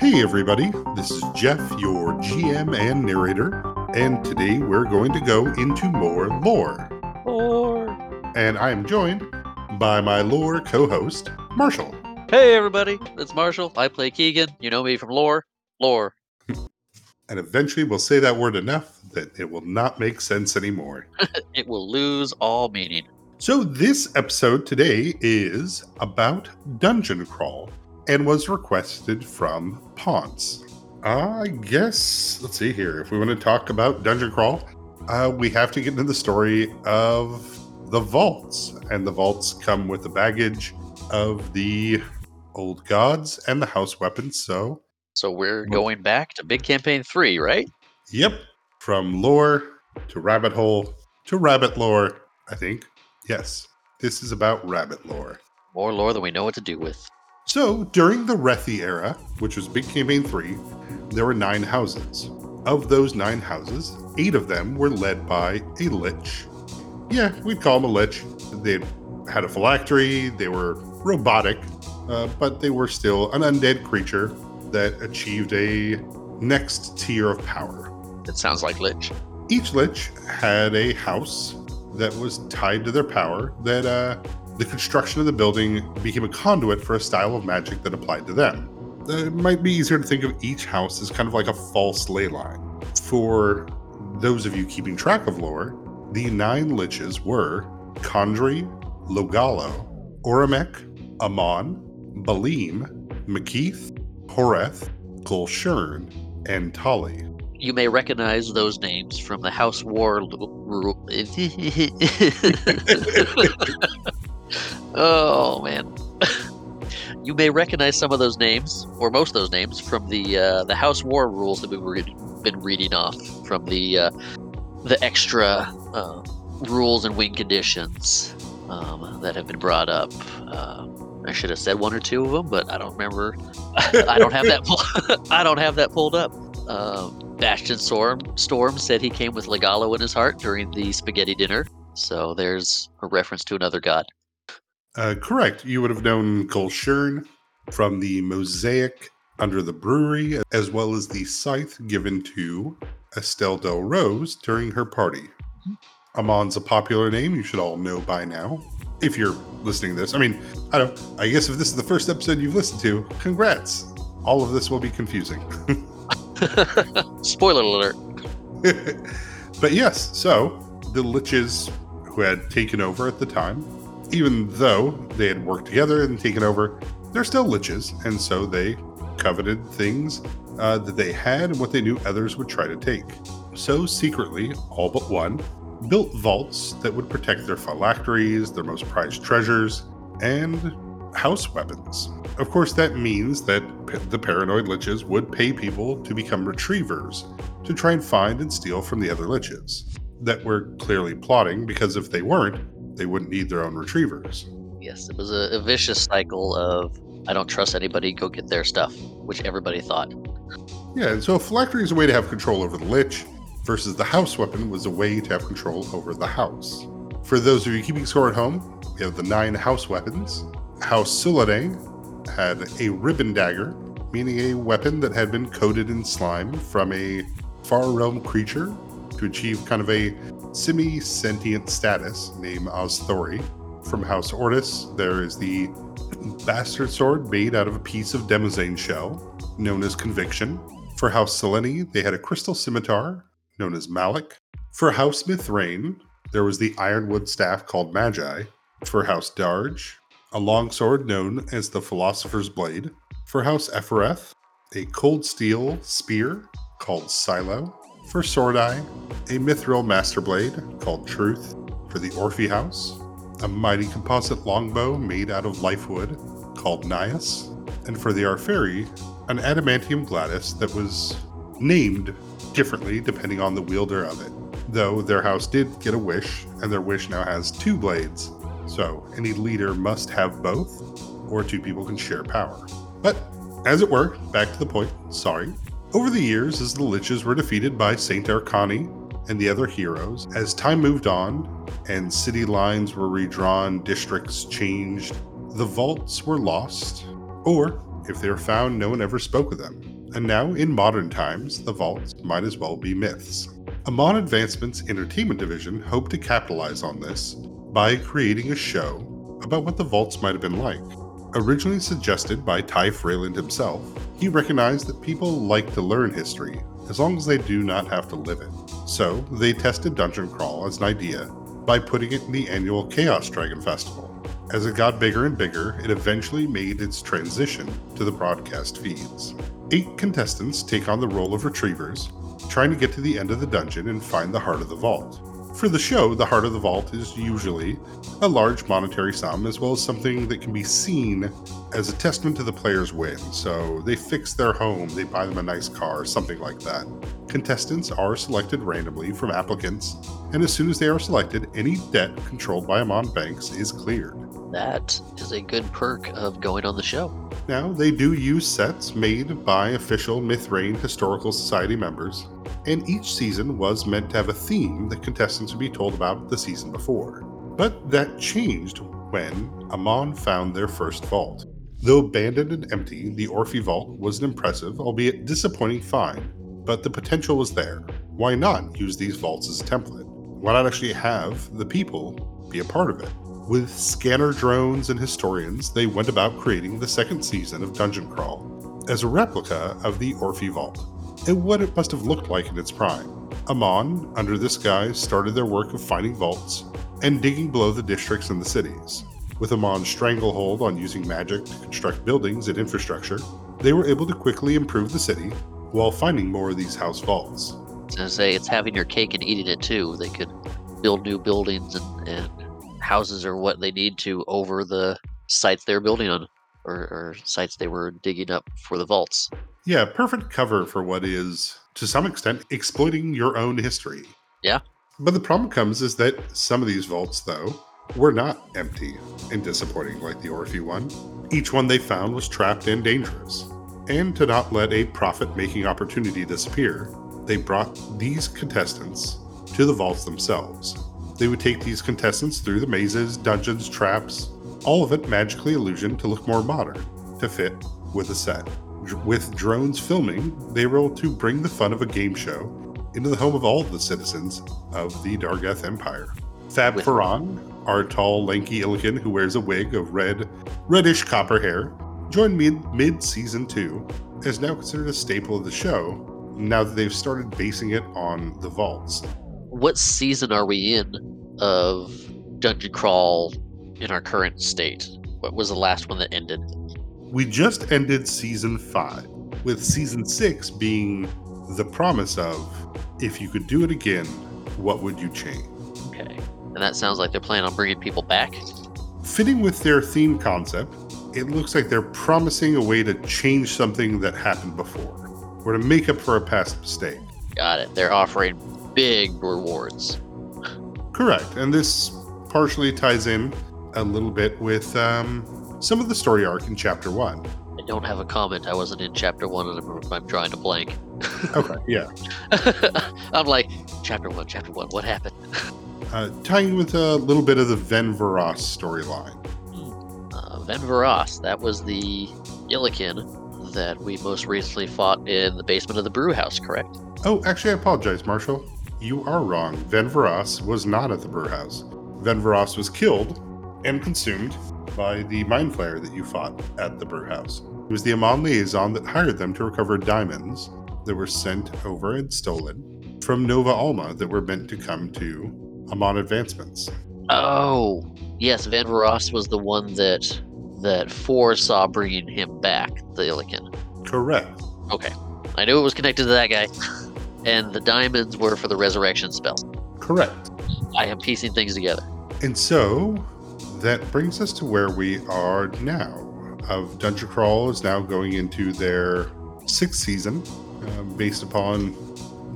Hey, everybody, this is Jeff, your GM and narrator, and today we're going to go into more lore. Or And I am joined by my lore co host, Marshall. hey everybody, it's Marshall. I play Keegan. You know me from lore. Lore. And eventually we'll say that word enough that it will not make sense anymore. It will lose all meaning. So, this episode today is about Dungeon Crawl and was requested from Ponce. I guess, let's see here. If we want to talk about Dungeon Crawl, uh, we have to get into the story of the vaults. And the vaults come with the baggage of the old gods and the house weapons. So, So we're going back to Big Campaign 3, right? yep, from lore to rabbit hole to rabbit lore, I think. Yes, this is about rabbit lore. More lore than we know what to do with. So, during the Rethi era, which was Big Campaign 3, there were nine houses. Of those nine houses, eight of them were led by a lich. Yeah, we'd call them a lich. They had a phylactery, they were robotic, uh, but they were still an undead creature that achieved a next tier of power. It sounds like Lich. Each lich had a house that was tied to their power, that uh, the construction of the building became a conduit for a style of magic that applied to them. Uh, It might be easier to think of each house as kind of like a false ley line. For those of you keeping track of lore, the nine liches were Condri, Logalo, Oramek, Amon, Balim, McKeith, Horeth, Gulshern, and Tali. You may recognize those names from the House War oh man. You may recognize some of those names, or most of those names, from the uh, the House War rules that we've read, been reading off from the uh, the extra uh, rules and win conditions um, that have been brought up. Uh, I should have said one or two of them, but I don't remember. I don't have that. Pull- I don't have that pulled up. Um, Bastion Storm Storm said he came with Legalo in his heart during the spaghetti dinner. So there's a reference to another god. Uh, correct. You would have known Gulshern from the mosaic under the brewery, as well as the scythe given to Estelle Del Rose during her party. Amon's a popular name you should all know by now. If you're listening to this, I mean, I don't. I guess if this is the first episode you've listened to, congrats. All of this will be confusing. Spoiler alert. but yes, so the liches who had taken over at the time, even though they had worked together and taken over, they're still liches, and so they coveted things uh, that they had and what they knew others would try to take. So secretly, all but one built vaults that would protect their phylacteries, their most prized treasures, and house weapons. Of course, that means that the paranoid liches would pay people to become retrievers to try and find and steal from the other liches that were clearly plotting because if they weren't, they wouldn't need their own retrievers. Yes, it was a, a vicious cycle of I don't trust anybody, go get their stuff, which everybody thought. Yeah, and so a phylactery is a way to have control over the lich, versus the house weapon was a way to have control over the house. For those of you keeping score at home, we have the nine house weapons. House Suladang had a ribbon dagger, meaning a weapon that had been coated in slime from a far realm creature to achieve kind of a semi sentient status named Ozthori. From House Ortis, there is the bastard sword made out of a piece of Demosane shell, known as Conviction. For House Selene, they had a crystal scimitar, known as Malik. For House Mithrain, there was the ironwood staff called Magi. For House Darge, a longsword known as the Philosopher's Blade. For House Ephareth, a cold steel spear called Silo. For Sordai, a mithril master blade called Truth. For the Orphe House, a mighty composite longbow made out of lifewood called Nias. And for the Arferi, an adamantium gladius that was named differently depending on the wielder of it. Though their house did get a wish, and their wish now has two blades So any leader must have both, or two people can share power. But as it were, back to the point, sorry. Over the years, as the Liches were defeated by Saint Ercani and the other heroes, as time moved on and city lines were redrawn, districts changed, the vaults were lost, or if they were found, no one ever spoke of them. And now, in modern times, the vaults might as well be myths. Amon Advancement's entertainment division hoped to capitalize on this by creating a show about what the vaults might have been like. Originally suggested by Ty Freyland himself, he recognized that people like to learn history as long as they do not have to live it. So, they tested Dungeon Crawl as an idea by putting it in the annual Chaos Dragon Festival. As it got bigger and bigger, it eventually made its transition to the broadcast feeds. Eight contestants take on the role of retrievers, trying to get to the end of the dungeon and find the heart of the vault. For the show, the heart of the vault is usually a large monetary sum, as well as something that can be seen as a testament to the player's win. So they fix their home, they buy them a nice car, something like that. Contestants are selected randomly from applicants, and as soon as they are selected, any debt controlled by Amon Banks is cleared. That is a good perk of going on the show. Now, they do use sets made by official Mithrain Historical Society members, and each season was meant to have a theme that contestants would be told about the season before. But that changed when Amon found their first vault. Though abandoned and empty, the Orphe Vault was an impressive, albeit disappointing find, but the potential was there. Why not use these vaults as a template? Why not actually have the people be a part of it? With scanner drones and historians, they went about creating the second season of Dungeon Crawl as a replica of the Orphe Vault, and what it must have looked like in its prime. Amon, under this guise, started their work of finding vaults and digging below the districts and the cities. With Amon's stranglehold on using magic to construct buildings and infrastructure, they were able to quickly improve the city while finding more of these house vaults. I was say it's having your cake and eating it too. They could build new buildings and, and houses or what they need to over the sites they're building on or, or sites they were digging up for the vaults. Yeah, perfect cover for what is, to some extent, exploiting your own history. Yeah. But the problem comes is that some of these vaults, though, were not empty and disappointing like the Orphe one. Each one they found was trapped and dangerous. And to not let a profit making opportunity disappear, they brought these contestants to the vaults themselves. They would take these contestants through the mazes, dungeons, traps, all of it magically illusioned to look more modern, to fit with the set. With drones filming, they were able to bring the fun of a game show into the home of all of the citizens of the Dargeth Empire. Fab With- Faran, our tall, lanky Illican who wears a wig of red, reddish copper hair, joined mid mid season two, is now considered a staple of the show. Now that they've started basing it on the vaults. What season are we in of Dungeon Crawl in our current state? What was the last one that ended? We just ended season five, with season six being the promise of if you could do it again, what would you change? Okay. And that sounds like they're planning on bringing people back. Fitting with their theme concept, it looks like they're promising a way to change something that happened before, or to make up for a past mistake. Got it. They're offering big rewards. Correct. And this partially ties in a little bit with um, some of the story arc in chapter one. I don't have a comment. I wasn't in chapter one and I'm, I'm drawing a blank. Okay, yeah. I'm like, chapter one, chapter one, what happened? Uh, tying with a little bit of the Ven Veras storyline. Uh, Ven Veras, that was the Illican that we most recently fought in the basement of the brew house, correct? Oh, actually, I apologize, Marshall. You are wrong. Ven Veras was not at the brew house. Ven Veras was killed and consumed by the mind flayer that you fought at the brew house. It was the Amon liaison that hired them to recover diamonds that were sent over and stolen from Nova Alma that were meant to come to Amon advancements. Oh, yes, Ven Veras was the one that that foresaw bringing him back, the Illican. Correct. Okay, I knew it was connected to that guy. And the diamonds were for the resurrection spell. Correct. I am piecing things together. And so that brings us to where we are now. Of Dungeon Crawl is now going into their sixth season, uh, based upon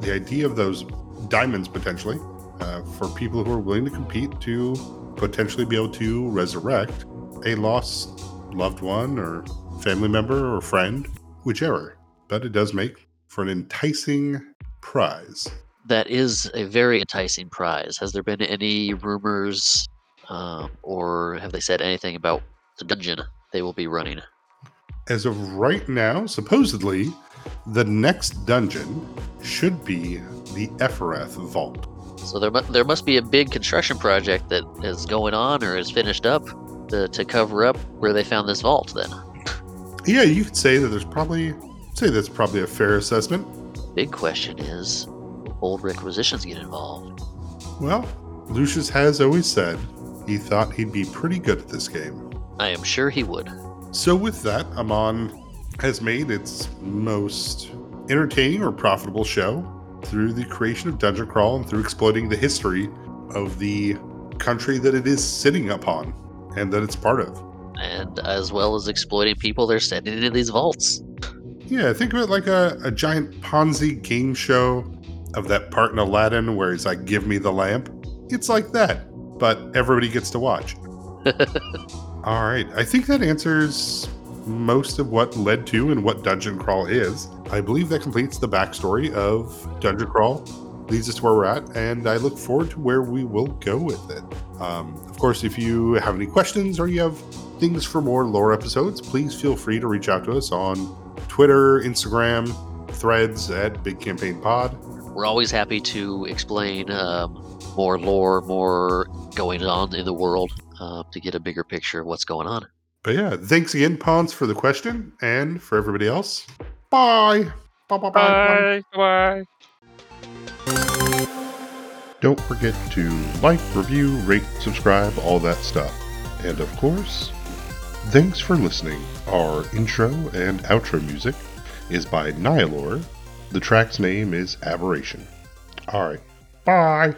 the idea of those diamonds potentially uh, for people who are willing to compete to potentially be able to resurrect a lost loved one or family member or friend, whichever. But it does make for an enticing prize. That is a very enticing prize. Has there been any rumors um, or have they said anything about the dungeon they will be running? As of right now, supposedly, the next dungeon should be the Ephrath Vault. So there, there must be a big construction project that is going on or is finished up to, to cover up where they found this vault. Then, Yeah, you could say that there's probably say that's probably a fair assessment. Big question is, will old requisitions get involved? Well, Lucius has always said he thought he'd be pretty good at this game. I am sure he would. So with that, Amon has made its most entertaining or profitable show through the creation of Dungeon Crawl and through exploiting the history of the country that it is sitting upon and that it's part of. And as well as exploiting people they're sending into these vaults. Yeah, think of it like a, a giant Ponzi game show of that part in Aladdin where he's like, give me the lamp. It's like that, but everybody gets to watch. All right, I think that answers most of what led to and what Dungeon Crawl is. I believe that completes the backstory of Dungeon Crawl, leads us to where we're at, and I look forward to where we will go with it. Um, of course, if you have any questions or you have things for more lore episodes, please feel free to reach out to us on Twitter, Instagram, threads at Big Campaign Pod. We're always happy to explain um, more lore, more going on in the world uh, to get a bigger picture of what's going on. But yeah, thanks again, Pons, for the question, and for everybody else. Bye. Bye. Bye. Bye. Bye. Don't forget to like, review, rate, subscribe, all that stuff. And of course, thanks for listening. Our intro and outro music is by Nihilore. The track's name is Aberration. All right. Bye.